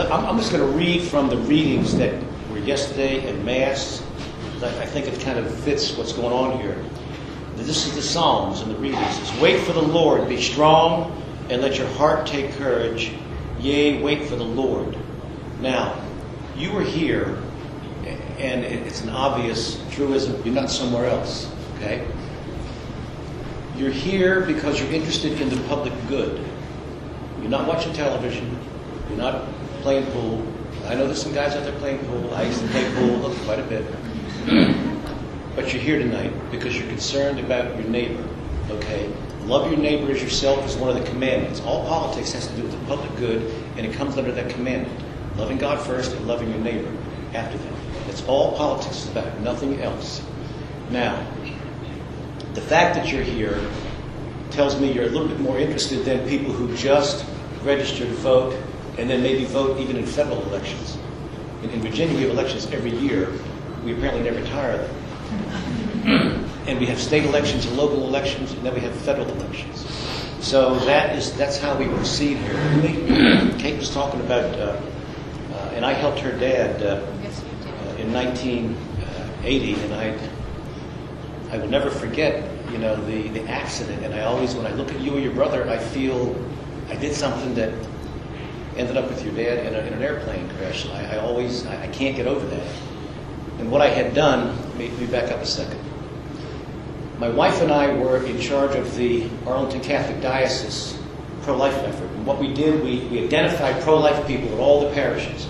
I'm, I'm just going to read from the readings that were yesterday at Mass. I, think it kind of fits what's going on here. This is the Psalms and the readings. It's, wait for the Lord, be strong, and let your heart take courage. Yea, wait for the Lord. Now, you are here, and it's an obvious truism. You're not somewhere else, okay? You're here because you're interested in the public good. You're not watching television. You're not playing pool. I know there's some guys out there playing pool. I used to play pool quite a bit. but you're here tonight because you're concerned about your neighbor, okay? Love your neighbor as yourself is one of the commandments. All politics has to do with the public good, and it comes under that commandment. Loving God first and loving your neighbor after that. That's all politics is about, nothing else. Now, the fact that you're here tells me you're a little bit more interested than people who just registered to vote and then maybe vote even in federal elections. In, in Virginia, we have elections every year. We apparently never tire of them. and we have state elections and local elections, and then we have federal elections. So that is that's how we proceed here. Kate was talking about, uh, uh, and I helped her dad uh, uh in 1980, and I I will never forget, you know, the the accident. And I always, when I look at you or your brother, I feel I did something that ended up with your dad in, a, in an airplane crash. I, I always, I, I, can't get over that. And what I had done, let me, back up a second. My wife and I were in charge of the Arlington Catholic Diocese pro-life effort. And what we did, we, we identified pro-life people at all the parishes.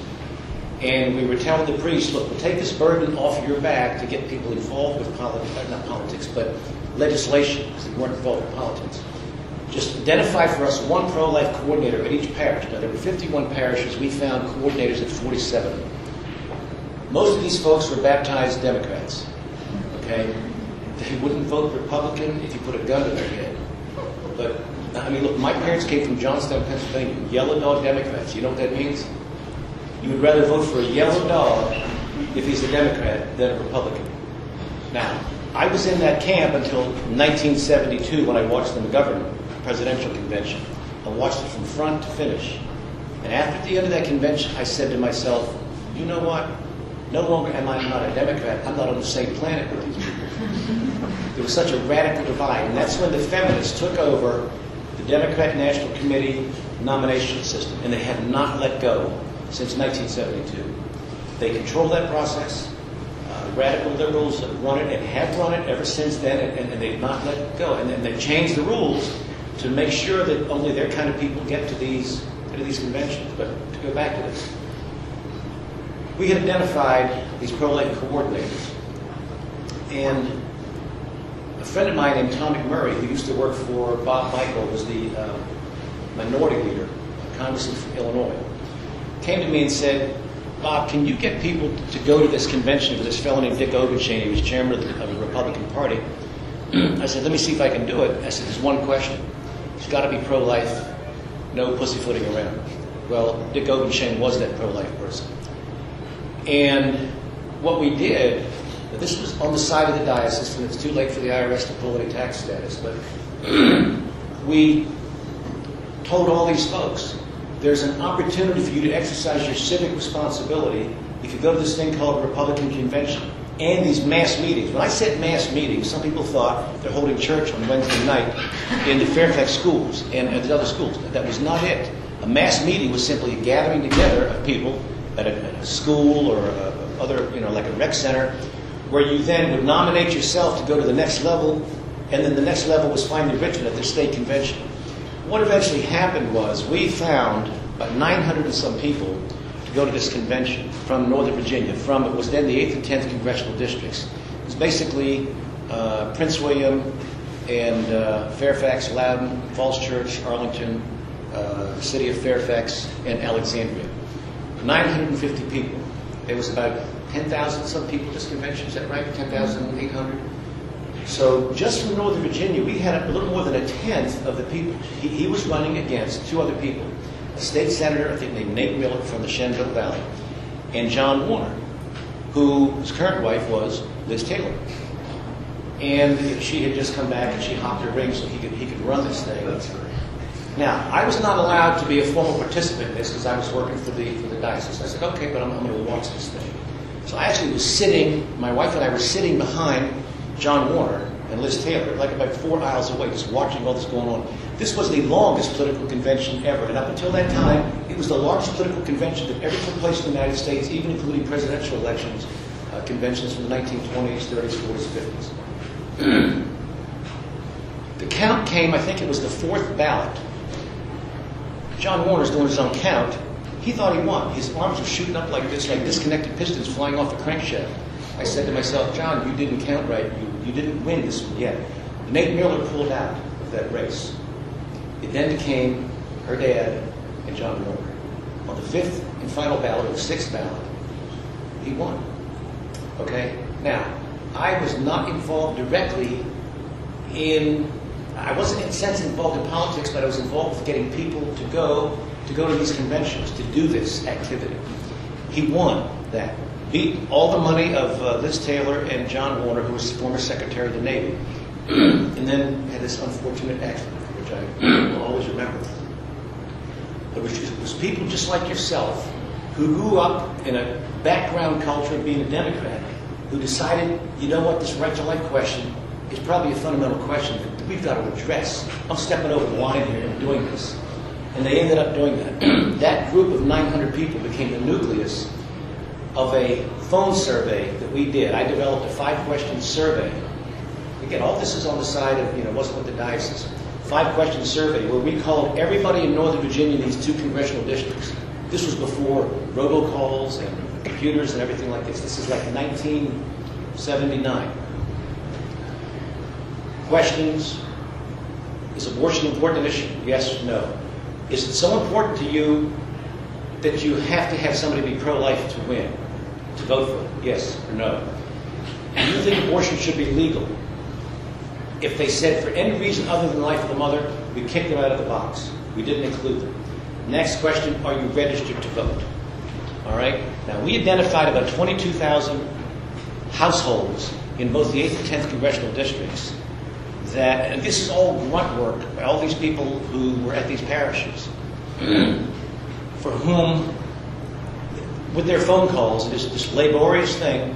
And we were telling the priests, look, we'll take this burden off your back to get people involved with politics, not politics, but legislation, because they weren't involved in politics just identify for us one pro-life coordinator at each parish. Now, there were 51 parishes. We found coordinators at 47. Most of these folks were baptized Democrats. Okay? They wouldn't vote Republican if you put a gun to their head. But, I mean, look, my parents came from Johnstown, Pennsylvania. Yellow dog Democrats. You know what that means? You would rather vote for a yellow dog if he's a Democrat than a Republican. Now, I was in that camp until 1972 when I watched the McGovern presidential convention. I watched it from front to finish. And after the end of that convention, I said to myself, you know what? No longer am I not a Democrat. I'm not on the same planet with these people. There was such a radical divide. And that's when the feminists took over the Democrat National Committee nomination system. And they have not let go since 1972. They control that process. Uh, radical liberals have run it and have run it ever since then, and, and they've not let go. And, and they've changed the rules to make sure that only their kind of people get to these to these conventions. But to go back to this, we had identified these pro-life coordinators, and a friend of mine named Tom McMurray, who used to work for Bob Michel, was the uh, minority leader, congressman from Illinois, came to me and said, Bob, can you get people to go to this convention with this fellow named Dick Obenshain? He was chairman of the, of the Republican Party. I said, let me see if I can do it. I said, there's one question. It's got to be pro-life, no pussyfooting around. Well, Dick Obenshain was that pro-life person. And what we did, this was on the side of the diocese, and it's too late for the IRS to pull any tax status, but we told all these folks, there's an opportunity for you to exercise your civic responsibility if you go to this thing called Republican Convention and these mass meetings. When I said mass meetings, some people thought they're holding church on Wednesday night in the Fairfax schools and, at the other schools. That was not it. A mass meeting was simply a gathering together of people at a, at a school or a, other, you know, like a rec center, where you then would nominate yourself to go to the next level, and then the next level was finally written at the state convention. What eventually happened was we found about 900 and some people to go to this convention from Northern Virginia, from it was then the 8th and 10th congressional districts. It was basically uh, Prince William and uh, Fairfax, Loudoun, Falls Church, Arlington, uh, the city of Fairfax, and Alexandria. 950 people. There was about 10,000 some people at this convention, is that right? 10,800? So just from Northern Virginia, we had a little more than a tenth of the people. He, he was running against two other people state senator, I think named Nate Miller from the Shenandoah Valley, and John Warner, whose current wife was Liz Taylor. And she had just come back and she hopped her ring so he could, he could run this thing. Now, I was not allowed to be a formal participant in this because I was working for the, for the diocese. I said, okay, but I'm, I'm going to watch this thing. So I actually was sitting, my wife and I were sitting behind John Warner and Liz Taylor, like about four aisles away, just watching all this going on. This was the longest political convention ever, and up until that time, it was the largest political convention that ever took place in the United States, even including presidential elections, uh, conventions from the 1920s, 30s, 40s, 50s. the count came, I think it was the fourth ballot. John Warner's doing his own count. He thought he won. His arms were shooting up like this, like disconnected pistons flying off the crankshaft. I said to myself, John, you didn't count right. You, you didn't win this one yet. Nate Miller pulled out of that race. It then became her dad and John Warner. On the fifth and final ballot, or the sixth ballot, he won. Okay? Now, I was not involved directly in, I wasn't in a sense involved in politics, but I was involved with getting people to go to go to these conventions, to do this activity. He won that. Beat all the money of uh, Liz Taylor and John Warner, who was former Secretary of the Navy, and then had this unfortunate accident, which I will always remember. It was, it was people just like yourself who grew up in a background culture of being a Democrat, who decided, you know what, this right to life question is probably a fundamental question that we've got to address. I'm stepping over the line here and doing this. And they ended up doing that. that group of 900 people became the nucleus of a phone survey that we did. I developed a five-question survey. Again, all this is on the side of, you know, wasn't with the diocese. Five-question survey where we called everybody in Northern Virginia in these two congressional districts. This was before robocalls and computers and everything like this. This is like 1979. Questions. Is abortion an important issue? Yes, or no. Is it so important to you that you have to have somebody be pro-life to win, to vote for it? Yes or no? Do you think abortion should be legal? If they said for any reason other than life of the mother, we kicked them out of the box. We didn't include them. Next question, are you registered to vote? All right? Now, we identified about 22,000 households in both the 8th and 10th congressional districts that, and this is all grunt work by all these people who were at these parishes, for whom, with their phone calls, this, this laborious thing,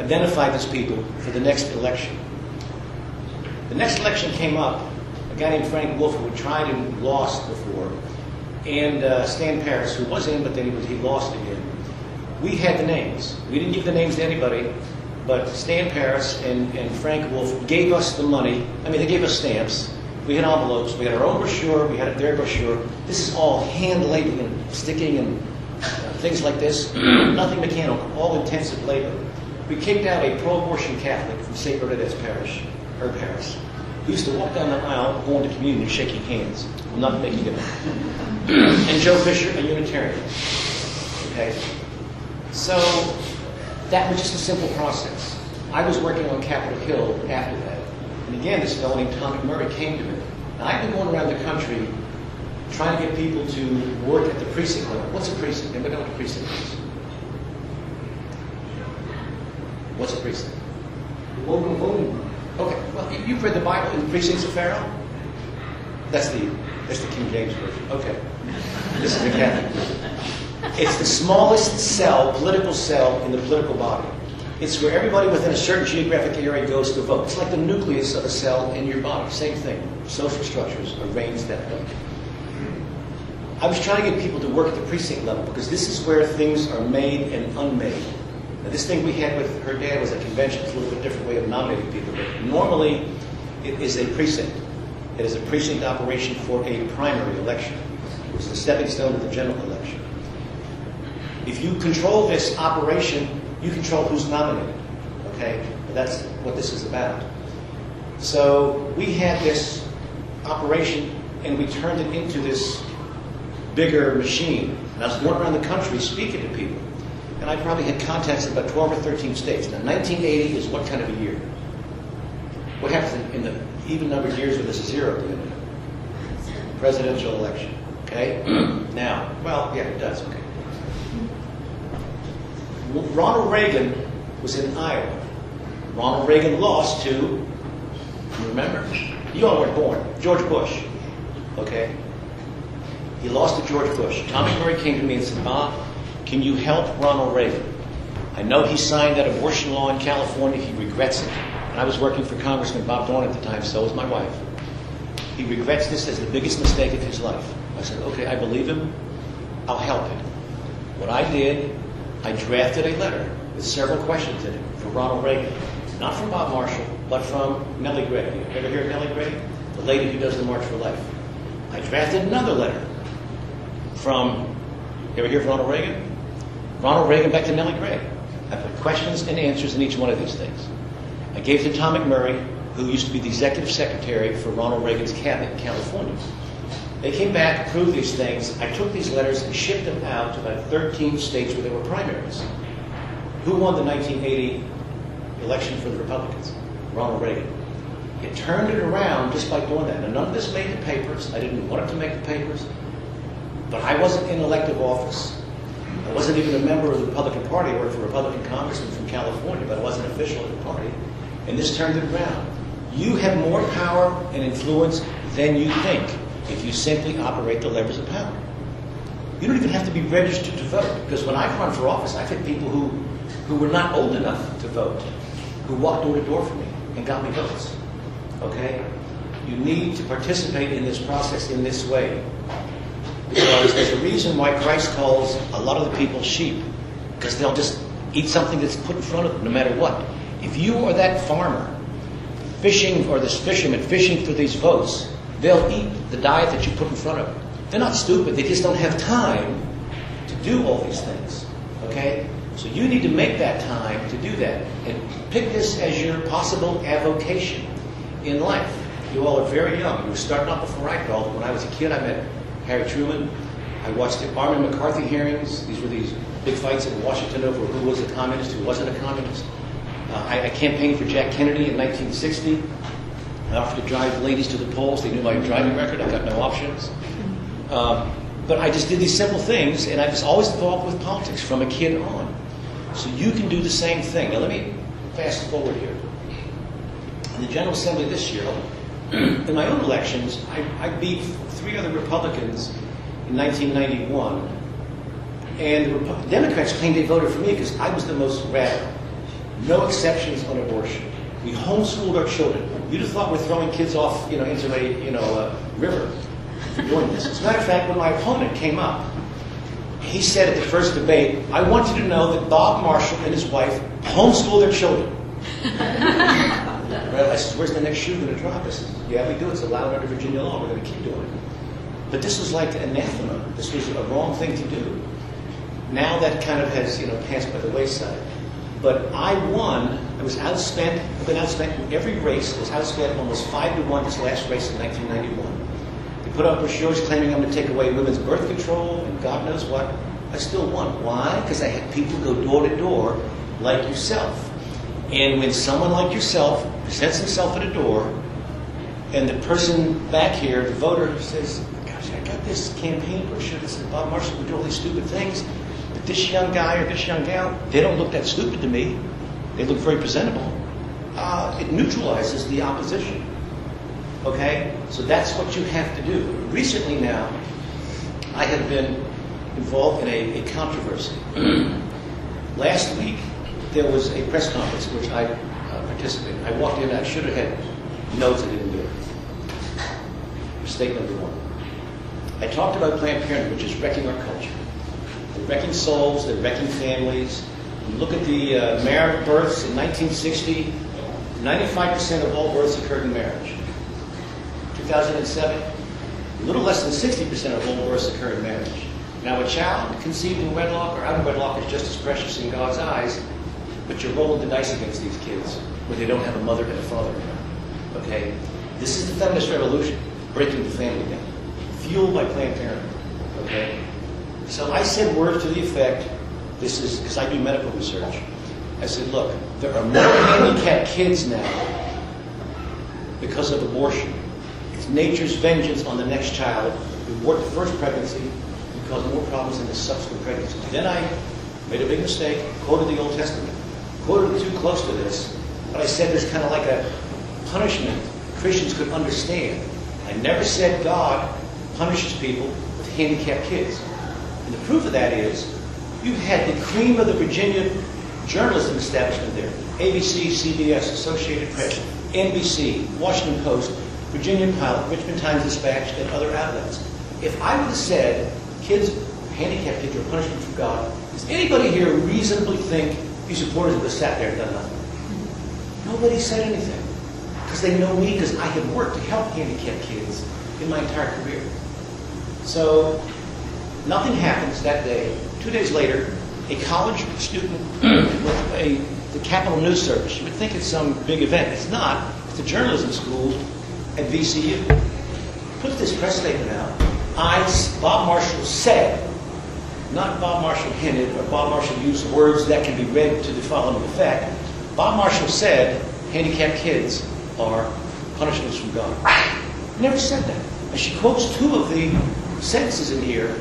identified these people for the next election. The next election came up, a guy named Frank Wolf, who had tried and lost before, and uh, Stan Parris, who was in, but then he, was, he lost again. We had the names. We didn't give the names to anybody. But Stan Parris and, and Frank Wolf gave us the money. I mean, they gave us stamps. We had envelopes. We had our own brochure. We had their brochure. This is all hand labeling and sticking and uh, things like this. Nothing mechanical, all intensive labor. We kicked out a pro-abortion Catholic from St. Bernadette's Parish, her parents. He used to walk down the aisle, going to communion, shaking hands. I'm not making it up. and Joe Fisher, a Unitarian. Okay? So that was just a simple process. I was working on Capitol Hill after that. And again, this fellow named Tom McMurray came to me. And I've been going around the country trying to get people to work at the precinct level. What's a precinct? Anybody know what a precinct is? What's a precinct? Local voting. Well, you- you've read the Bible in Precincts of Pharaoh? That's the, that's the King James Version. Okay. This is the Catholic. It's the smallest cell, political cell, in the political body. It's where everybody within a certain geographic area goes to vote. It's like the nucleus of a cell in your body. Same thing. Social structures arranged that way. I was trying to get people to work at the precinct level because this is where things are made and unmade. Now, this thing we had with her dad was a convention. A little different way of nominating people. But normally, it is a precinct. It is a precinct operation for a primary election, which is a stepping stone to the general election. If you control this operation, you control who's nominated. Okay? That's what this is about. So we had this operation and we turned it into this bigger machine. And I was going around the country speaking to people. And I probably had contacts in about 12 or 13 states. Now, 1980 is what kind of a year? What happens in, in the even numbered years with a zero at the end of it? Presidential election. Okay? now, well, yeah, it does. Okay. Ronald Reagan was in Iowa. Ronald Reagan lost to, you remember? You all weren't born. George Bush. Okay? He lost to George Bush. Tom McMurray came to me and said, Bob, can you help Ronald Reagan? I know he signed that abortion law in California. He regrets it. And I was working for Congressman Bob Dornan at the time, so was my wife. He regrets this as the biggest mistake of his life. I said, okay, I believe him. I'll help him. What I did, I drafted a letter with several questions in it for Ronald Reagan. Not from Bob Marshall, but from Nellie Gray. You ever hear of Nellie Gray? The lady who does the March for Life. I drafted another letter from, you ever hear of Ronald Reagan? Ronald Reagan back to Nellie Gray. I put questions and answers in each one of these things. I gave to Tom McMurray, who used to be the executive secretary for Ronald Reagan's cabinet in California. They came back, approved these things. I took these letters and shipped them out to about 13 states where there were primaries. Who won the 1980 election for the Republicans? Ronald Reagan. It turned it around just by doing that. And none of this made the papers. I didn't want it to make the papers. But I wasn't in elective office. I wasn't even a member of the Republican Party. I worked for a Republican congressman from California, but I wasn't official of the party. And this turned it around. You have more power and influence than you think if you simply operate the levers of power. You don't even have to be registered to vote, because when I've run for office, I've had people who, who were not old enough to vote, who walked door to door for me and got me votes. Okay? You need to participate in this process in this way. Because there's a reason why Christ calls a lot of the people sheep, because they'll just eat something that's put in front of them, no matter what. If you are that farmer fishing, or this fisherman fishing for these votes, they'll eat the diet that you put in front of them. They're not stupid, they just don't have time to do all these things. Okay? So you need to make that time to do that. And pick this as your possible avocation in life. You all are very young. You were starting off before I called. When I was a kid, I met Harry Truman. I watched the Army-McCarthy hearings. These were these big fights in Washington over who was a communist, who wasn't a communist. Uh, I, I, campaigned for Jack Kennedy in 1960. I offered to drive ladies to the polls. They knew my driving record. I got no options. Um, but I just did these simple things, and I was always involved with politics from a kid on. So you can do the same thing. Now, let me fast forward here. In the General Assembly this year, in my own elections, I, I beat three other Republicans in 1991. And the Democrats claimed they voted for me because I was the most radical. No exceptions on abortion. We homeschooled our children. You'd have thought we're throwing kids off, you know, into a you know a river doing this. As a matter of fact, when my opponent came up, he said at the first debate, "I want you to know that Bob Marshall and his wife homeschool their children." I said, where's the next shoe going to drop? I said, yeah, we do. It's allowed under Virginia law. We're going to keep doing it. But this was like anathema. This was a wrong thing to do. Now that kind of has, you know, passed by the wayside. But I won. I was outspent. I've been outspent in every race. I was outspent almost five to one this last race in 1991. They put up brochures claiming I'm going to take away women's birth control and God knows what. I still won. Why? Because I had people go door to door like yourself. And when someone like yourself presents himself at a door, and the person back here, the voter, says, Gosh, I got this campaign brochure that says Bob Marshall would do all these stupid things, but this young guy or this young gal, they don't look that stupid to me. They look very presentable. Uh, it neutralizes the opposition. Okay? So that's what you have to do. Recently now, I have been involved in a, a controversy. Last week, there was a press conference which I participated. I walked in, I should have had notes, I didn't do it. Mistake number one. I talked about Planned Parenthood, which is wrecking our culture. They're wrecking souls, they're wrecking families. You look at the uh, marriage births in 1960, 95% of all births occurred in marriage. 2007, a little less than 60% of all births occur in marriage. Now, a child conceived in wedlock or out of wedlock is just as precious in God's eyes, but you're rolling the dice against these kids when they don't have a mother and a father. Okay? This is the feminist revolution, breaking the family down, fueled by Planned Parenthood. Okay? So I said words to the effect, this is because I do medical research. I said, look, there are more handicapped kids now because of abortion. It's nature's vengeance on the next child who abort the first pregnancy and cause more problems in the subsequent pregnancy. Then I made a big mistake, quoted the Old Testament, quoted too close to this, but I said there's kind of like a punishment Christians could understand. I never said God punishes people with handicapped kids. And the proof of that is you've had the cream of the Virginia journalism establishment there ABC, CBS, Associated Press, NBC, Washington Post, Virginia Pilot, Richmond Times Dispatch, and other outlets. If I would have said kids, handicapped kids, are punishment from God, does anybody here reasonably think these reporters would have sat there and done nothing? Nobody said anything. Because they know me, because I have worked to help handicapped kids in my entire career. So nothing happens that day. Two days later, a college student with a, the Capital News Service, you would think it's some big event. It's not. It's a journalism school at VCU. Put this press statement out. I, Bob Marshall said, not Bob Marshall hinted or Bob Marshall used words that can be read to the following effect. Bob Marshall said handicapped kids are punishments from God. Never said that. And she quotes two of the sentences in here,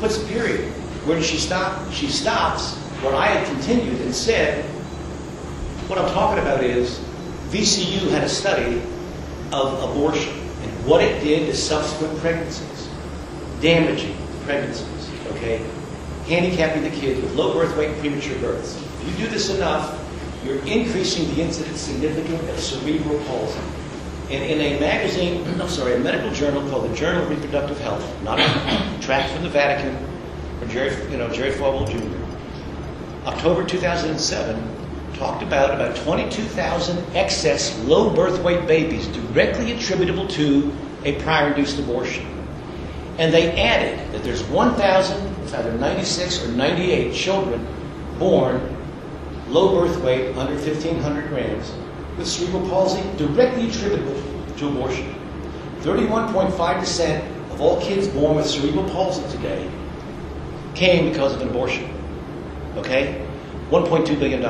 puts a period. Where does she stop? She stops where I had continued and said, what I'm talking about is VCU had a study of abortion and what it did to subsequent pregnancies, damaging pregnancies, okay? Handicapping the kids with low birth weight and premature births. If you do this enough, you're increasing the incidence significantly of cerebral palsy. And in a magazine, I'm sorry, a medical journal called the Journal of Reproductive Health, not a tract from the Vatican or Jerry, you know, Jerry Falwell Jr., October 2007, talked about about 22,000 excess low birth weight babies directly attributable to a prior induced abortion. And they added that there's 1,000, it's either 96 or 98 children born low birth weight, under 1,500 grams, with cerebral palsy directly attributable to abortion. 31.5% of all kids born with cerebral palsy today came because of an abortion. Okay? $1.2 billion.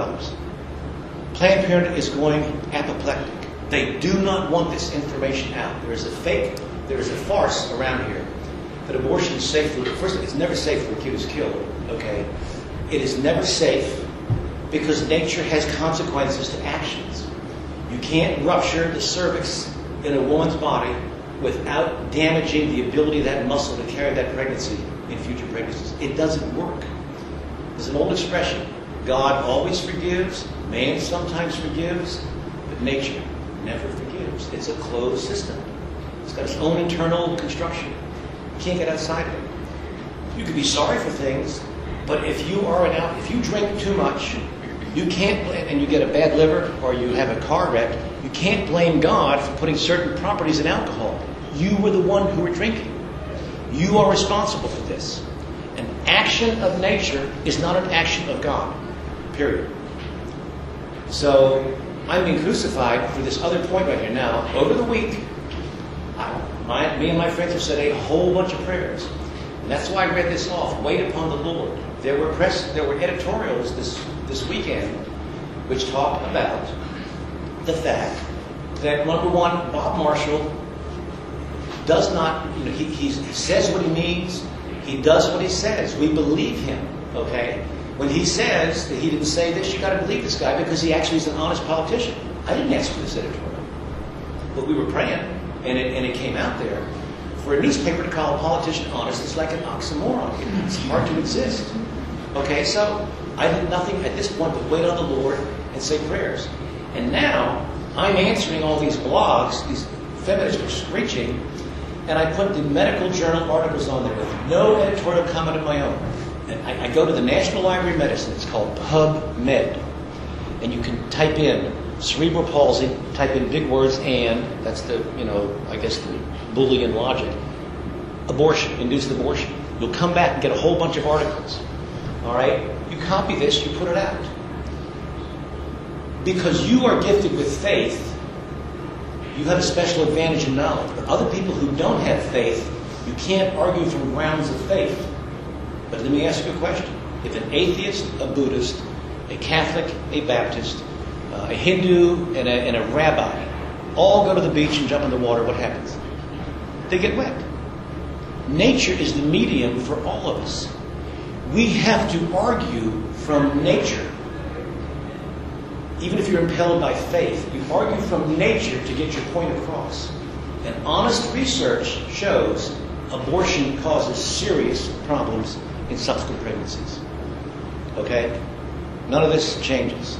Planned Parenthood is going apoplectic. They do not want this information out. There is a fake, there is a farce around here that abortion is safe for, first, it's never safe for a kid who's killed. Okay? It is never safe because nature has consequences to actions. You can't rupture the cervix in a woman's body without damaging the ability of that muscle to carry that pregnancy in future pregnancies. It doesn't work. There's an old expression God always forgives, man sometimes forgives, but nature never forgives. It's a closed system. It's got its own internal construction. You can't get outside of it. You can be sorry for things, but if you are an out, if you drink too much, you can't, blame, and you get a bad liver or you have a car wreck, you can't blame God for putting certain properties in alcohol. You were the one who were drinking. You are responsible for this. An action of nature is not an action of God. Period. So I'm being crucified for this other point right here. Now, over the week, I, my, me and my friends have said a whole bunch of prayers. And that's why I read this off. Wait upon the Lord. There were press, there were editorials this this weekend which talked about the fact that number one, Bob Marshall does not, you know, he, he says what he means, he does what he says. We believe him, okay? When he says that he didn't say this, you got to believe this guy because he actually is an honest politician. I didn't ask for this editorial, but we were praying, and it, and it came out there. For a newspaper to call a politician honest is like an oxymoron. It's hard to exist. Okay, so I did nothing at this point but wait on the Lord and say prayers. And now I'm answering all these blogs, these feminists are screeching, and I put the medical journal articles on there with no editorial comment of my own. And I, I go to the National Library of Medicine, it's called PubMed. And you can type in cerebral palsy, type in big words and, that's the, you know, I guess the Boolean logic, abortion, induced abortion. You'll come back and get a whole bunch of articles. All right? You copy this, you put it out. Because you are gifted with faith, you have a special advantage in knowledge. But other people who don't have faith, you can't argue from grounds of faith. But let me ask you a question. If an atheist, a Buddhist, a Catholic, a Baptist, uh, a Hindu, and a, and a rabbi all go to the beach and jump in the water, what happens? They get wet. Nature is the medium for all of us. We have to argue from nature. Even if you're impelled by faith, you argue from nature to get your point across. And honest research shows abortion causes serious problems in subsequent pregnancies. Okay? None of this changes.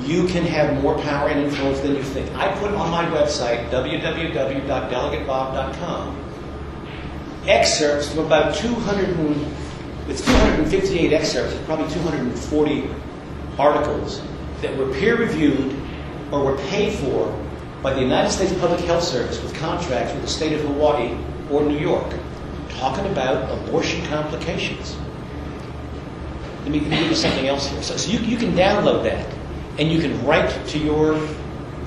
You can have more power and influence than you think. I put on my website, www.delegatebob.com, excerpts from about 200 and, it's 258 excerpts, probably 240 articles that were peer reviewed or were paid for by the United States Public Health Service with contracts with the state of Hawaii or New York, talking about abortion complications. Let me, let me give you something else here. So, so you, you can download that and you can write to your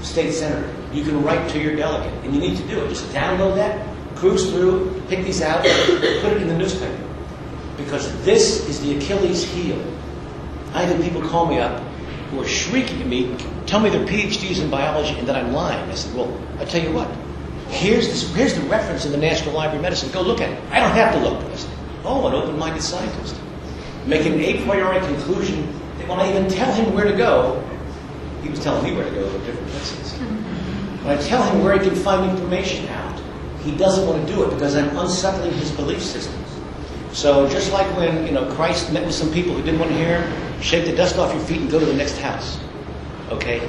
state senator. You can write to your delegate. And you need to do it. Just download that, cruise through, pick these out, put it in the newspaper. Because this is the Achilles heel. I have people call me up who are shrieking at me, tell me their PhDs in biology, and that I'm lying. I said, well, I tell you what. Here's, this, here's the reference in the National Library of Medicine. Go look at it. I don't have to look. I said, oh, an open-minded scientist. Making an a priori conclusion that when I even tell him where to go, he was telling me where to go to different places. When I tell him where he can find information out, he doesn't want to do it because I'm unsettling his belief systems. So just like when you know Christ met with some people who didn't want to hear him, shake the dust off your feet and go to the next house. Okay?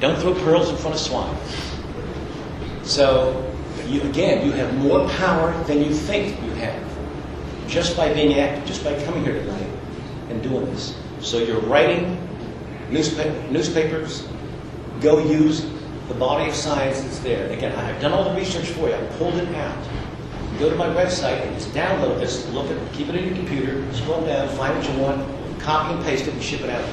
Don't throw pearls in front of swine. So you, again, you have more power than you think you have just by being active, just by coming here tonight and doing this. So you're writing newspa- newspapers, go use the body of science that's there. Again, I've done all the research for you. I pulled it out. Go to my website and just download this. Look at. Keep it in your computer. Scroll down. Find what you want. Copy and paste it and ship it out.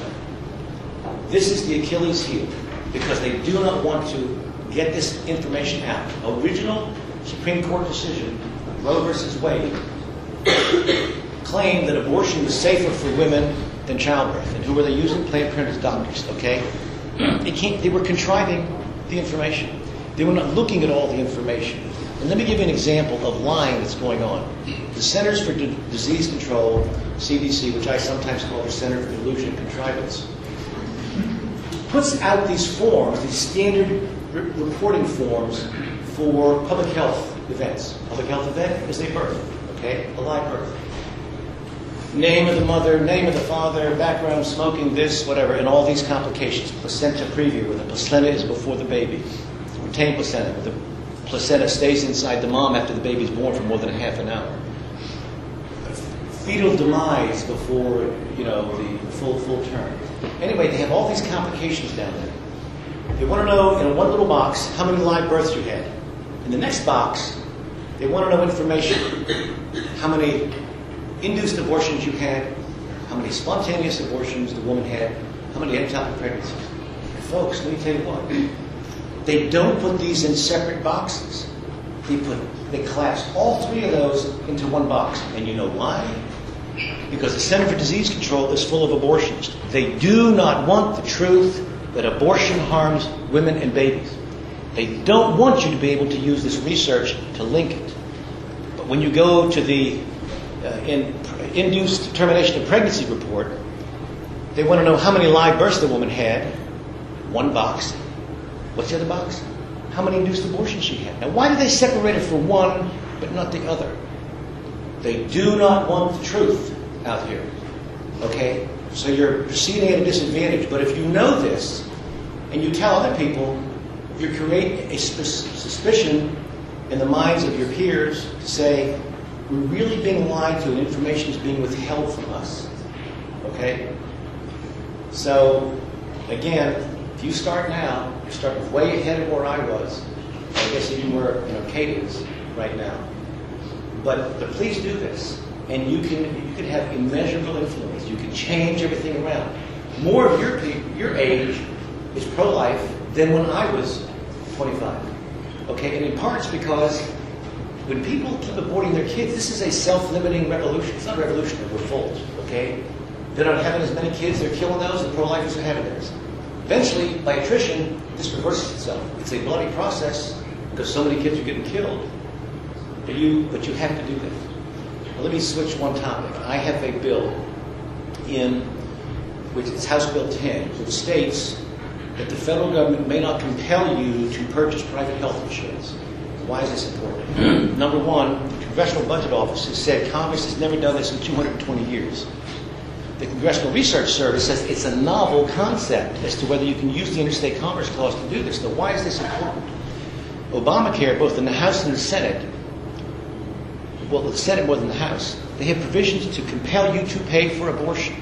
This is the Achilles heel because they do not want to get this information out. Original Supreme Court decision, Roe versus Wade, claimed that abortion was safer for women than childbirth. And who were they using? Planned Parenthood doctors. Okay. They were contriving the information. They were not looking at all the information. And let me give you an example of lying that's going on. The Centers for D- Disease Control, CDC, which I sometimes call the Center for Delusion Contrivance, puts out these forms, these standard re- reporting forms for public health events. Public health event is a birth, okay? A live birth. Name of the mother, name of the father, background, smoking, this, whatever, and all these complications. Placenta previa, where the placenta is before the baby. Retained placenta, where the placenta stays inside the mom after the baby's born for more than a half an hour. Fetal demise before, you know, the full full term. Anyway, they have all these complications down there. They want to know in one little box how many live births you had. In the next box, they want to know information how many induced abortions you had, how many spontaneous abortions the woman had, how many ectopic pregnancies. And folks, let me tell you what. They don't put these in separate boxes. They put they collapse all three of those into one box. And you know why? Because the Center for Disease Control is full of abortionists. They do not want the truth that abortion harms women and babies. They don't want you to be able to use this research to link it. But when you go to the Uh, in, induced termination of pregnancy report, they want to know how many live births the woman had. One box. What's the other box? How many induced abortions she had. Now, why do they separate it for one but not the other? They do not want the truth out here. Okay? So you're proceeding at a disadvantage. But if you know this and you tell other people, you create a suspicion in the minds of your peers to say, we're really being lied to and information is being withheld from us. Okay? So, again, if you start now, you're starting way ahead of where I was. I guess even where you know Kate is right now. But but please do this, and you can you can have immeasurable influence. You can change everything around. More of your your age is pro-life than when I was 25. Okay, and in parts because when people keep aborting their kids, this is a self-limiting revolution. It's not a revolution, a revolt. Okay, they're not having as many kids. They're killing those. The pro-lifers are having theirs. Eventually, by attrition, this reverses itself. It's a bloody process because so many kids are getting killed. But you, but you have to do this. Well, let me switch one topic. I have a bill in which is House Bill 10, which states that the federal government may not compel you to purchase private health insurance. Why is this important? Hmm. Number one, the Congressional Budget Office has said Congress has never done this in 220 years. The Congressional Research Service says it's a novel concept as to whether you can use the Interstate Commerce Clause to do this. Now, why is this important? Obamacare, both in the House and the Senate, well, the Senate more than the House, they have provisions to compel you to pay for abortion.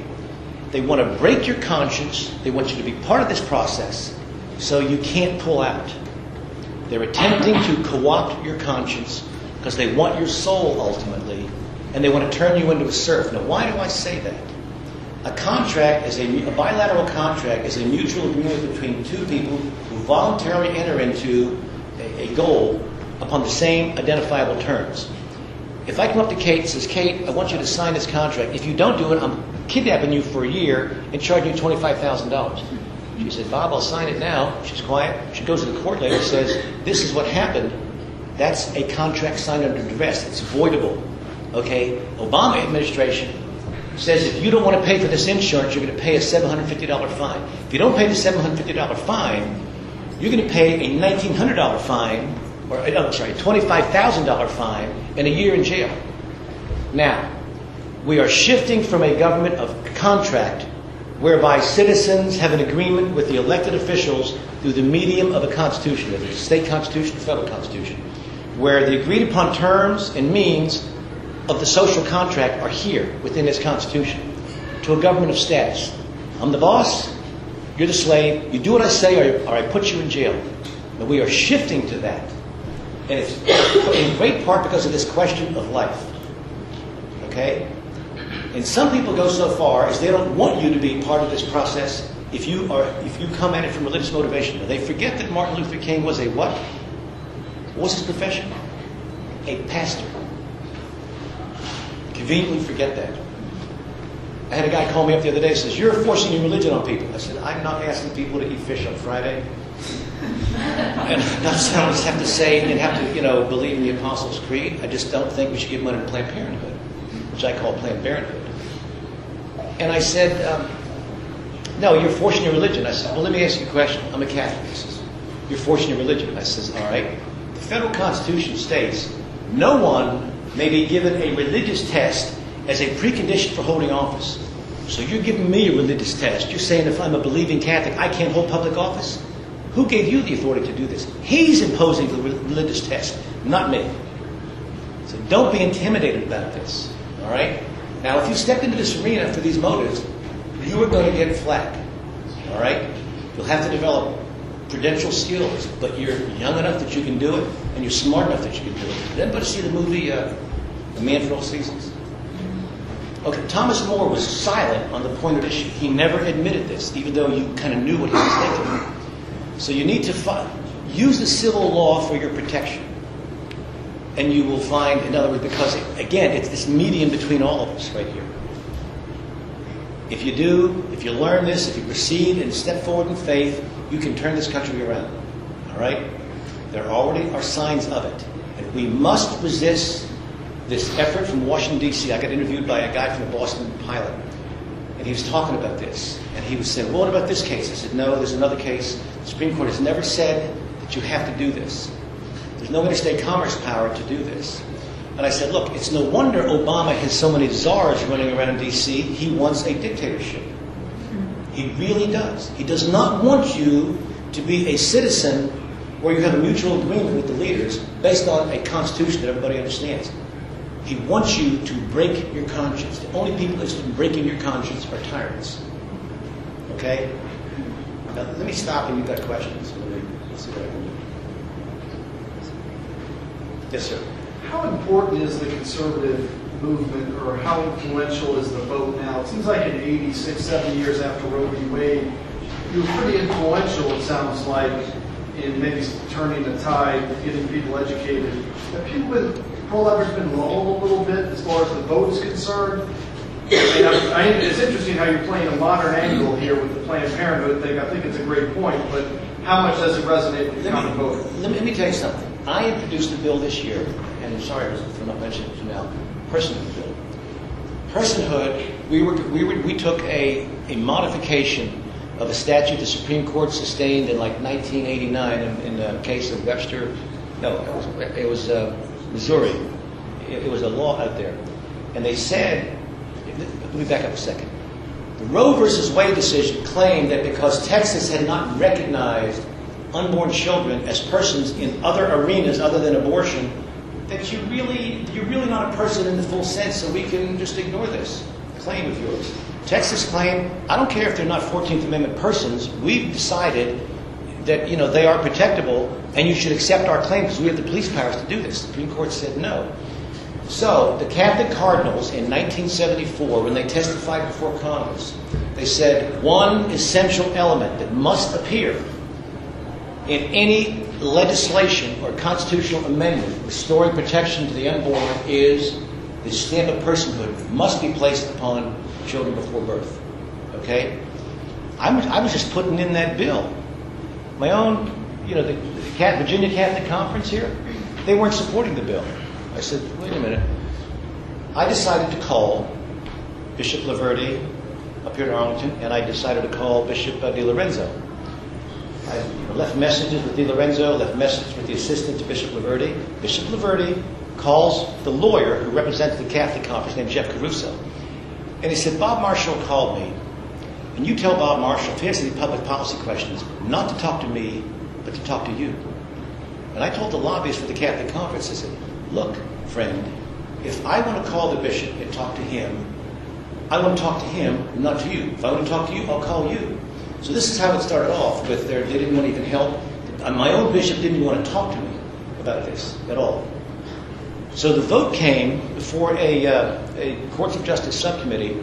They want to break your conscience. They want you to be part of this process so you can't pull out. They're attempting to co opt your conscience because they want your soul ultimately, and they want to turn you into a serf. Now, why do I say that? A contract is a, a bilateral contract is a mutual agreement between two people who voluntarily enter into a, a goal upon the same identifiable terms. If I come up to Kate and says, Kate, I want you to sign this contract. If you don't do it, I'm kidnapping you for a year and charging you $25,000. She said, Bob, I'll sign it now. She's quiet. She goes to the court later and says, This is what happened. That's a contract signed under duress. It's voidable. Okay? Obama administration says if you don't want to pay for this insurance, you're going to pay a $750 fine. If you don't pay the $750 fine, you're going to pay a $1,900 fine, or uh, I'm sorry, $25,000 fine, and a year in jail. Now, we are shifting from a government of contract whereby citizens have an agreement with the elected officials through the medium of a constitution, whether it's a state constitution or federal constitution, where the agreed upon terms and means of the social contract are here within this constitution to a government of status. I'm the boss, you're the slave, you do what I say or, or I put you in jail. But we are shifting to that. And it's in great part because of this question of life. Okay? And some people go so far as they don't want you to be part of this process if you are if you come at it from religious motivation. They forget that Martin Luther King was a what? What was his profession? A pastor. Conveniently forget that. I had a guy call me up the other day and says, You're forcing your religion on people. I said, I'm not asking people to eat fish on Friday. and not that I just have to say and have to, you know, believe in the Apostles' Creed. I just don't think we should give money to Planned Parenthood, which I call Planned Parenthood. And I said, um, No, you're forcing your religion. I said, Well, let me ask you a question. I'm a Catholic. He says, You're forcing your religion. I says, All right. The federal Constitution states no one may be given a religious test as a precondition for holding office. So you're giving me a religious test. You're saying if I'm a believing Catholic, I can't hold public office? Who gave you the authority to do this? He's imposing the religious test, not me. So don't be intimidated about this. All right? Now, if you step into this arena for these motives, you are going to get flack. All right? You'll have to develop prudential skills, but you're young enough that you can do it, and you're smart enough that you can do it. Did anybody see the movie uh, The Man for All Seasons? Okay, Thomas More was silent on the point of issue. He never admitted this, even though you kind of knew what he was thinking. So you need to fi- use the civil law for your protection. And you will find, in other words, because, again, it's this medium between all of us right here. If you do, if you learn this, if you proceed and step forward in faith, you can turn this country around. All right? There already are signs of it. And we must resist this effort from Washington, D.C. I got interviewed by a guy from the Boston Pilot, and he was talking about this. And he was saying, well, what about this case? I said, no, there's another case. The Supreme Court has never said that you have to do this. There's no interstate commerce power to do this. And I said, look, it's no wonder Obama has so many czars running around D.C. He wants a dictatorship. He really does. He does not want you to be a citizen where you have a mutual agreement with the leaders based on a constitution that everybody understands. He wants you to break your conscience. The only people interested in breaking your conscience are tyrants. Okay? Now, let me stop and you've got questions. see what I can do. Yes, sir. How important is the conservative movement, or how influential is the vote now? It seems like in 86, 70 years after Roe v. Wade, you were pretty influential, it sounds like, in maybe turning the tide, getting people educated. Have people been, pro-lifers been lulled a little bit as far as the vote is concerned? I, I, it's interesting how you're playing a modern angle here with the Planned Parenthood thing. I think it's a great point, but how much does it resonate with the Let common me, voter? let, me, let me tell you something. I introduced a bill this year, and I'm sorry for not mentioning it now, personhood bill. Personhood, we, were, we, were, we took a, a modification of a statute the Supreme Court sustained in like 1989 in, in the case of Webster No, it was, it was uh, Missouri. It, it was a law out there. And they said, let me back up a second. The Roe versus Wade decision claimed that because Texas had not recognized unborn children as persons in other arenas other than abortion, that you really, you're really not a person in the full sense, so we can just ignore this claim of yours. Texas claim, I don't care if they're not 14th Amendment persons, we've decided that you know they are protectable and you should accept our claim because we have the police powers to do this. The Supreme Court said no. So the Catholic cardinals in 1974, when they testified before Congress, they said one essential element that must appear in any legislation or constitutional amendment restoring protection to the unborn is the stamp of personhood must be placed upon children before birth. Okay? I was, I was just putting in that bill. My own, you know, the, the Virginia Catholic Conference here, they weren't supporting the bill. I said, wait a minute. I decided to call Bishop Loverde up here in Arlington, and I decided to call Bishop uh, DiLorenzo. I left messages with DiLorenzo, left messages with the assistant to Bishop Loverde. Bishop Loverde calls the lawyer who represents the Catholic Conference named Jeff Caruso. And he said, Bob Marshall called me, and you tell Bob Marshall to answer the public policy questions, not to talk to me, but to talk to you. And I told the lobbyist for the Catholic Conference, I said, look, friend, if I want to call the bishop and talk to him, I want to talk to him, not to you. If I want to talk to you, I'll call you. So this is how it started off with they didn't want to even help. My own bishop didn't want to talk to me about this at all. So the vote came before a, uh, a Courts of Justice subcommittee,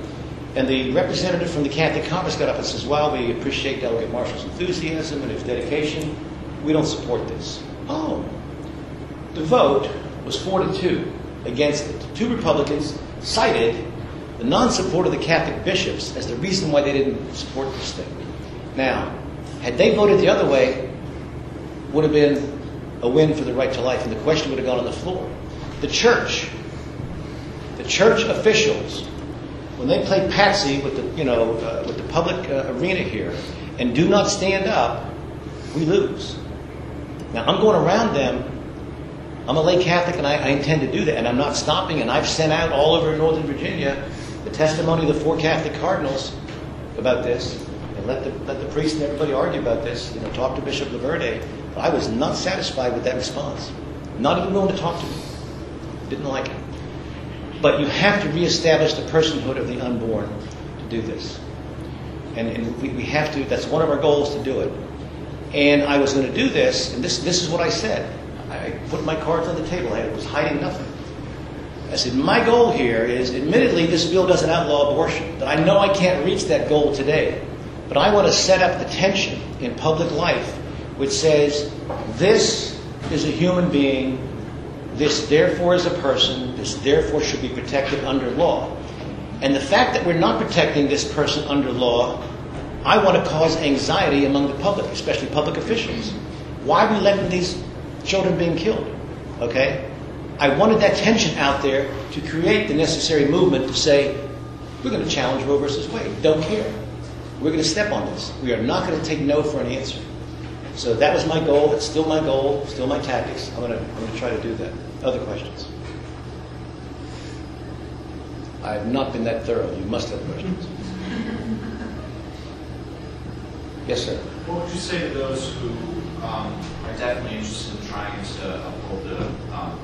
and the representative from the Catholic Conference got up and says, Well, we appreciate Delegate Marshall's enthusiasm and his dedication, we don't support this. Oh. The vote was four to two against it. Two Republicans cited the non support of the Catholic bishops as the reason why they didn't support this thing. Now, had they voted the other way, would have been a win for the right to life, and the question would have gone on the floor. The church, the church officials, when they play patsy with the you know uh, with the public uh, arena here, and do not stand up, we lose. Now I'm going around them. I'm a lay Catholic, and I, I intend to do that, and I'm not stopping. And I've sent out all over Northern Virginia the testimony of the four Catholic cardinals about this, and let the let the priest and everybody argue about this. You know, talk to Bishop Loverde. But I was not satisfied with that response. Not even willing to talk to me. Didn't like it. But you have to reestablish the personhood of the unborn to do this. And, and we, we have to, that's one of our goals to do it. And I was going to do this, and this, this is what I said. I put my cards on the table. I was hiding nothing. I said, my goal here is, admittedly, this bill doesn't outlaw abortion, but I know I can't reach that goal today. But I want to set up the tension in public life which says, this is a human being this therefore is a person. This therefore should be protected under law. And the fact that we're not protecting this person under law, I want to cause anxiety among the public, especially public officials. Why are we letting these children being killed? Okay? I wanted that tension out there to create the necessary movement to say, we're going to challenge Roe versus Wade. Don't care. We're going to step on this. We are not going to take no for an answer. So that was my goal. It's still my goal, still my tactics. I'm going to, I'm going to try to do that. Other questions? I have not been that thorough. You must have questions. Yes, sir. What would you say to those who um, are definitely interested in trying to uphold the, um,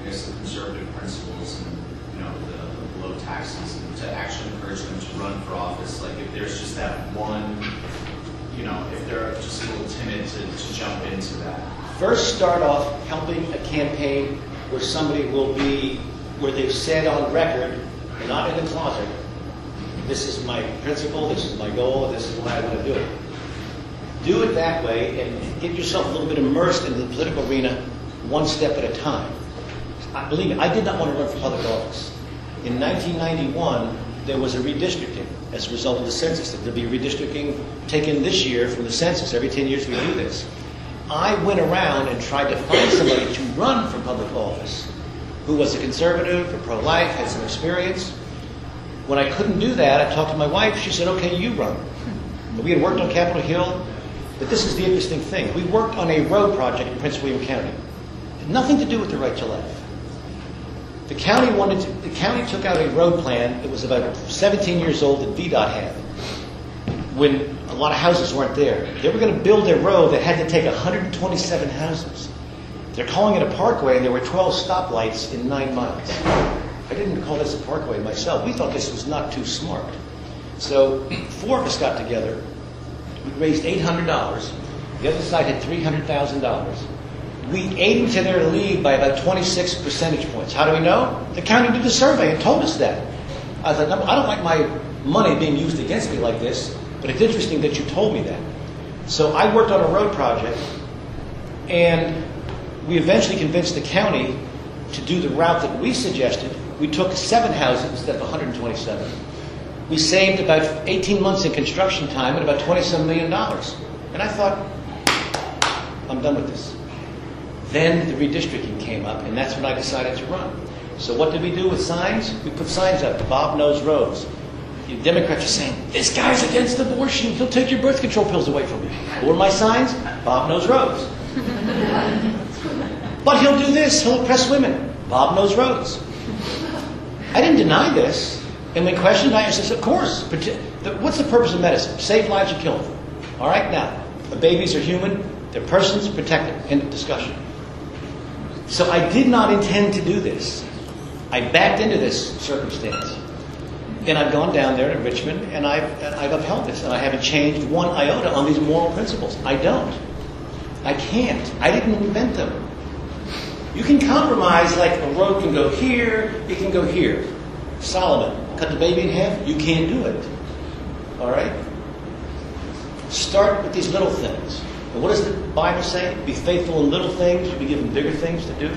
I guess, the conservative principles and you know the, the low taxes, to actually encourage them to run for office? Like if there's just that one you know, if they're just a little timid to, to jump into that? First, start off helping a campaign where somebody will be, where they've said on record, not in the closet, this is my principle, this is my goal, this is why I want to do it. Do it that way and get yourself a little bit immersed in the political arena one step at a time. I, believe me, I did not want to run for public office. In 1991, there was a redistricting as a result of the census. That there'll be redistricting taken this year from the census. Every 10 years we do this. I went around and tried to find somebody to run for public office who was a conservative or pro-life, had some experience. When I couldn't do that, I talked to my wife. She said, okay, you run. We had worked on Capitol Hill, but this is the interesting thing. We worked on a road project in Prince William County. Nothing to do with the right to life. The county wanted to, the county took out a road plan. It was about 17 years old that VDOT had when a lot of houses weren't there. They were going to build a road that had to take 127 houses. They're calling it a parkway, and there were 12 stoplights in nine miles. I didn't call this a parkway myself. We thought this was not too smart. So four of us got together. We raised $800. The other side had $300,000. We ate into their lead by about 26 percentage points. How do we know? The county did the survey and told us that. I thought, I don't like my money being used against me like this, but it's interesting that you told me that. So I worked on a road project, and we eventually convinced the county to do the route that we suggested. We took seven houses instead of 127. We saved about 18 months in construction time and about $27 million. And I thought, I'm done with this. Then the redistricting came up, and that's when I decided to run. So what did we do with signs? We put signs up. Bob knows roads. The Democrats are saying, this guy's against abortion. He'll take your birth control pills away from you. What were my signs? Bob knows roads. but he'll do this. He'll oppress women. Bob knows roads. I didn't deny this. And when questioned, I said, of course. But What's the purpose of medicine? Save lives or kill them. All right, now, the babies are human. They're persons, protected. End of discussion. So I did not intend to do this. I backed into this circumstance. And I've gone down there to Richmond and I've, I've upheld this. And I haven't changed one iota on these moral principles. I don't. I can't. I didn't invent them. You can compromise like a road can go here, it can go here. Solomon, cut the baby in half, you can't do it. All right? Start with these little things. And what does the Bible say? Be faithful in little things, you'll be given bigger things to do.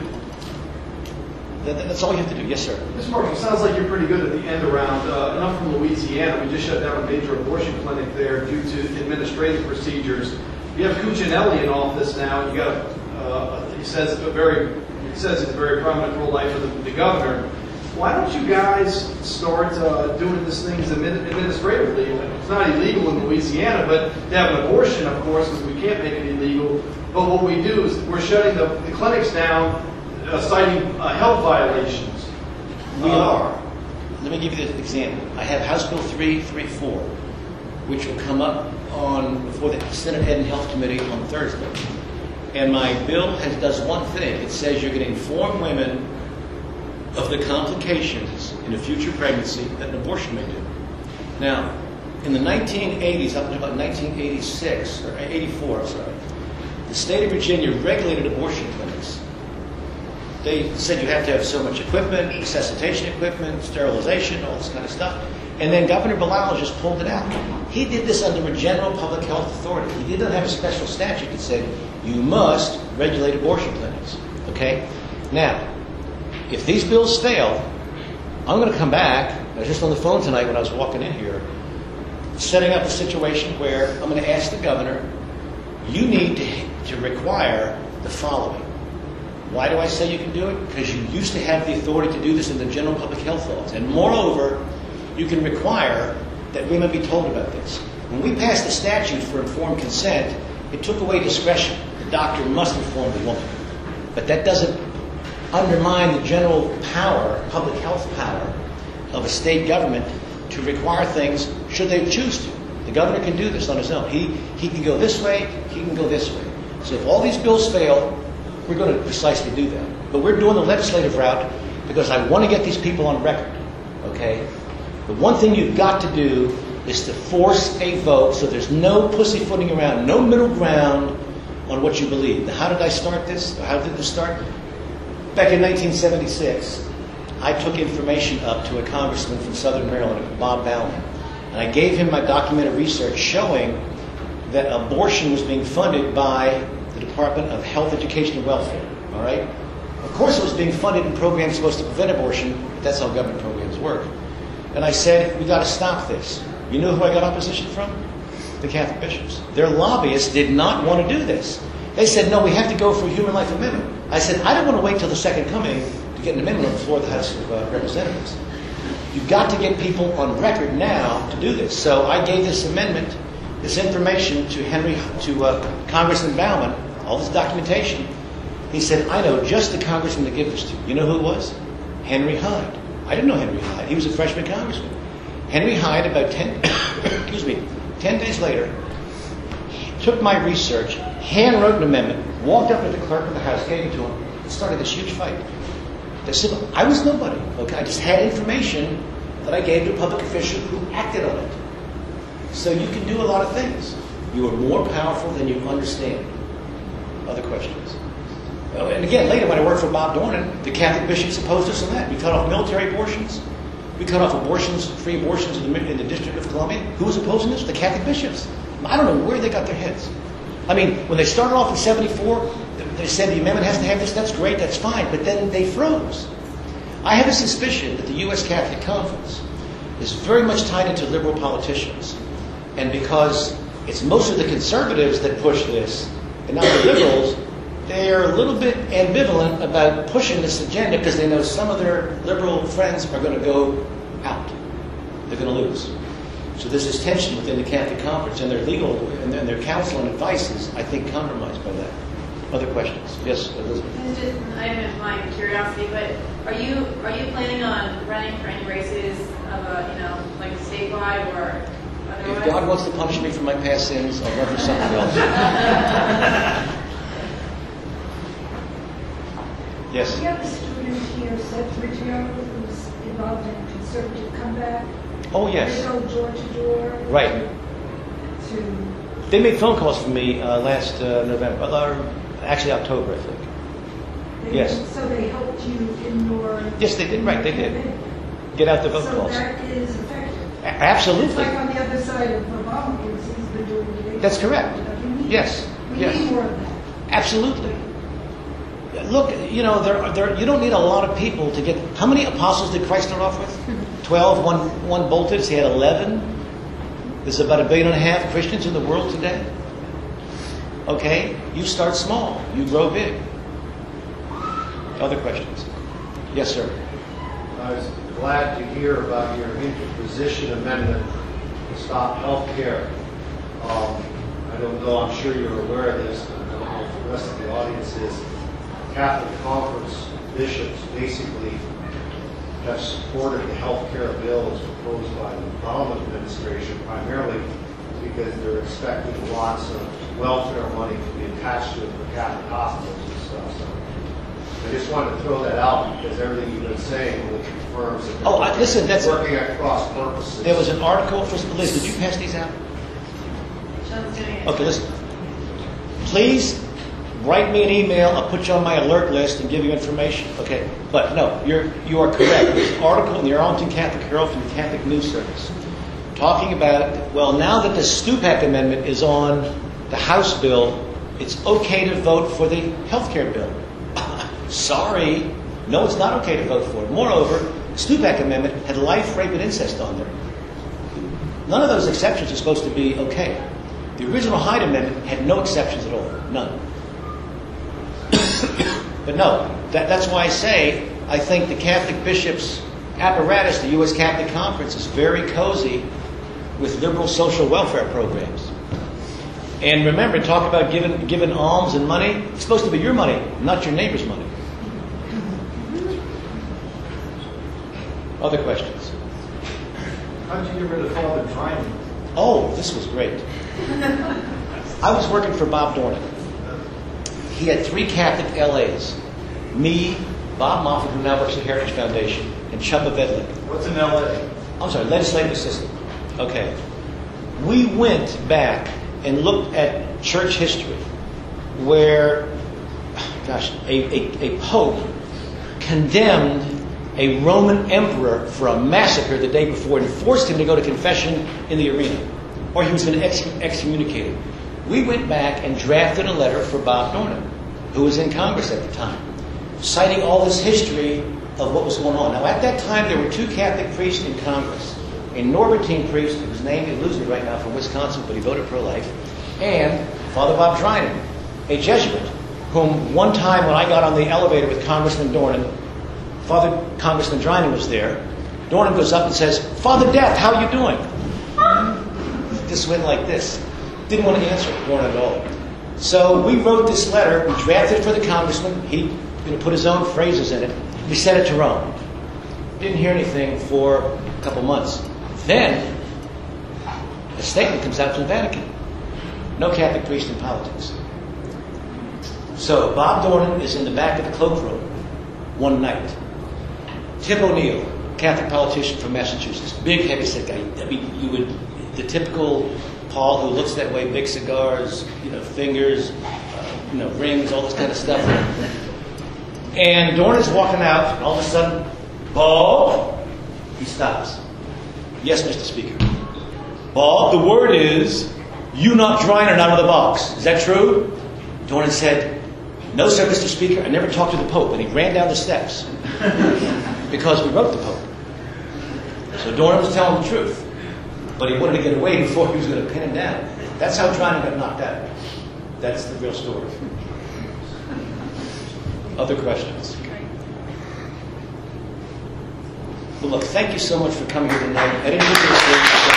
That's all you have to do. Yes, sir. Mr. Mark, it sounds like you're pretty good at the end around. Uh, enough from Louisiana. We just shut down a major abortion clinic there due to administrative procedures. You have Cuccinelli in office now. You got, uh, he says, a very, he says it's a very prominent role life the, the governor. Why don't you guys start uh, doing these things administratively? It's not illegal in Louisiana, but to have an abortion, of course, because we can't make it illegal. But what we do is we're shutting the, the clinics down uh, citing uh, health violations. We uh, are. Let me give you an example. I have House Bill 334, which will come up on before the Senate Ed and Health Committee on Thursday. And my bill has, does one thing. It says you're going to inform women of the complications in a future pregnancy that an abortion may do. Now, in the 1980s, up until about 1986, or 84, I'm sorry, the state of Virginia regulated abortion clinics. They said you have to have so much equipment, resuscitation equipment, sterilization, all this kind of stuff. And then Governor Baliles just pulled it out. He did this under a general public health authority. He did not have a special statute that said you must regulate abortion clinics. Okay? Now, if these bills fail, I'm going to come back. I was just on the phone tonight when I was walking in here, setting up a situation where I'm going to ask the governor, you need to, to require the following. Why do I say you can do it? Because you used to have the authority to do this in the general public health laws. And moreover, you can require that women be told about this. When we passed the statute for informed consent, it took away discretion. The doctor must inform the woman. But that doesn't undermine the general power, public health power, of a state government to require things should they choose to. The governor can do this on his own. He, he can go this way, he can go this way. So if all these bills fail, we're going to precisely do that. But we're doing the legislative route because I want to get these people on record. Okay? The one thing you've got to do is to force a vote so there's no pussyfooting around, no middle ground on what you believe. Now, how did I start this? How did this start? Back in 1976, I took information up to a congressman from Southern Maryland, Bob Bauman, and I gave him my documented research showing that abortion was being funded by the Department of Health, Education, and Welfare. All right? Of course, it was being funded in programs supposed to prevent abortion, but that's how government programs work. And I said, we got to stop this. You know who I got opposition from? The Catholic bishops. Their lobbyists did not want to do this. They said, no, we have to go for a human life amendment. I said, I don't want to wait till the second coming to get an amendment on the floor of the House of uh, Representatives. You've got to get people on record now to do this. So I gave this amendment, this information to Henry, to uh, Congressman Bauman, all this documentation. He said, I know just the congressman to give this to. You know who it was? Henry Hyde. I didn't know Henry Hyde. He was a freshman congressman. Henry Hyde, about 10, excuse me, 10 days later, took my research, hand wrote an amendment, walked up to the clerk of the House, gave it to him, and started this huge fight. They said, I was nobody. Okay, I just had information that I gave to a public official who acted on it. So you can do a lot of things. You are more powerful than you understand. Other questions? And again, later when I worked for Bob Dornan, the Catholic bishops opposed us on that. We cut off military abortions. We cut off abortions, free abortions in the, in the District of Columbia. Who was opposing this? The Catholic bishops. I don't know where they got their heads. I mean, when they started off in 74, they said the amendment has to have this. That's great. That's fine. But then they froze. I have a suspicion that the U.S. Catholic Conference is very much tied into liberal politicians. And because it's most of the conservatives that push this, and not the liberals, they are a little bit ambivalent about pushing this agenda because they know some of their liberal friends are going to go out. They're going to lose. So there's this tension within the Catholic Conference, and their legal and their counsel and advice is, I think, compromised by that. Other questions? Yes, Elizabeth. This is just, I have my curiosity, but are you are you planning on running for any races of a you know like statewide or otherwise? If God wants to punish me for my past sins, I'll run for something else. Yes. We have a student here, Seth Riggio, who's involved in conservative comeback. Oh, They yes. go door to door. Right. To, They made phone calls for me uh, last uh, November, uh, actually October, I think. they- Yes. So they helped you in your. Yes, they did. Right, they did. Get out the vote So calls. that is effective. A- It's Absolutely. like on the other side of Obama, he's been doing. That's correct. But we need- Yes, We yes. need more of that. Absolutely. Look, you know, there, there, you don't need a lot of people to get. How many apostles did Christ start off with? Twelve. One, one bolted. So he had eleven. There's about a billion and a half Christians in the world today. Okay, you start small, you grow big. Other questions? Yes, sir. I was glad to hear about your interposition amendment to stop health care. Um, I don't know, I'm sure you're aware of this, but I don't know if the rest of the audience is. Catholic Conference bishops basically have supported the health care bill as proposed by the Obama administration primarily because they're expecting lots of welfare money to be attached to it for Catholic hospitals and stuff. So I just wanted to throw that out because everything you've been saying really confirms that. they're Oh, I- listen, that's- Working at cross purposes. There was an article. for Liz, did you pass these out? Sean's doing it. Okay, listen. Please write me an email. I'll put you on my alert list and give you information. Okay, but no, you're you are correct. There's an article in the Arlington Catholic Herald from the Catholic News Service talking about well, now that the Stupak Amendment is on the House bill, it's okay to vote for the health care bill. Sorry, no, it's not okay to vote for it. Moreover, the Stupak Amendment had life, rape, and incest on there. None of those exceptions are supposed to be okay. The original Hyde Amendment had no exceptions at all. None. but no, that, that's why I say I think the Catholic bishops' apparatus, the U.S. Catholic Conference, is very cozy with liberal social welfare programs. And remember, talk about giving, giving alms and money. It's supposed to be your money, not your neighbor's money. Other questions? How did you get rid of Father Drinan? Oh, this was great. I was working for Bob Dornan. He had three Catholic LAs me, Bob Moffit, who now works at Heritage Foundation, and Chubba Vedlik. What's in LA? I'm sorry, legislative assistant. Okay. We went back and looked at church history where, gosh, a, a, a pope condemned a Roman emperor for a massacre the day before and forced him to go to confession in the arena, or he was going to ex- excommunicate him. We went back and drafted a letter for Bob Dornan, who was in Congress at the time, citing all this history of what was going on. Now, at that time, there were two Catholic priests in Congress a Norbertine priest, whose name eludes losing right now from Wisconsin, but he voted pro life, and Father Bob Drinan, a Jesuit, whom one time when I got on the elevator with Congressman Dornan, Father Congressman Drinan was there. Dornan goes up and says, Father Death, how are you doing? This went like this. Didn't want to answer Dornan at all. So we wrote this letter, we drafted it for the congressman. He you know, put his own phrases in it. We sent it to Rome. Didn't hear anything for a couple months. Then a statement comes out from the Vatican. No Catholic priest in politics. So Bob Dornan is in the back of the cloakroom one night. Tip O'Neill, Catholic politician from Massachusetts, big heavyset guy. I mean, you would the typical Paul who looks that way, big cigars, you know, fingers, uh, you know, rings, all this kind of stuff. And Dornan's walking out, and all of a sudden, Bob, he stops. Yes, Mr. Speaker. Bob, the word is you not Drinan out of the box. Is that true? Dornan said, No, sir, Mr. Speaker. I never talked to the Pope. And he ran down the steps because we wrote the Pope. So Dornan was telling the truth. But he wanted to get away before he was going to pin him down. That's how Drinan got knocked out. That's the real story. Other questions? Well, look, thank you so much for coming here tonight.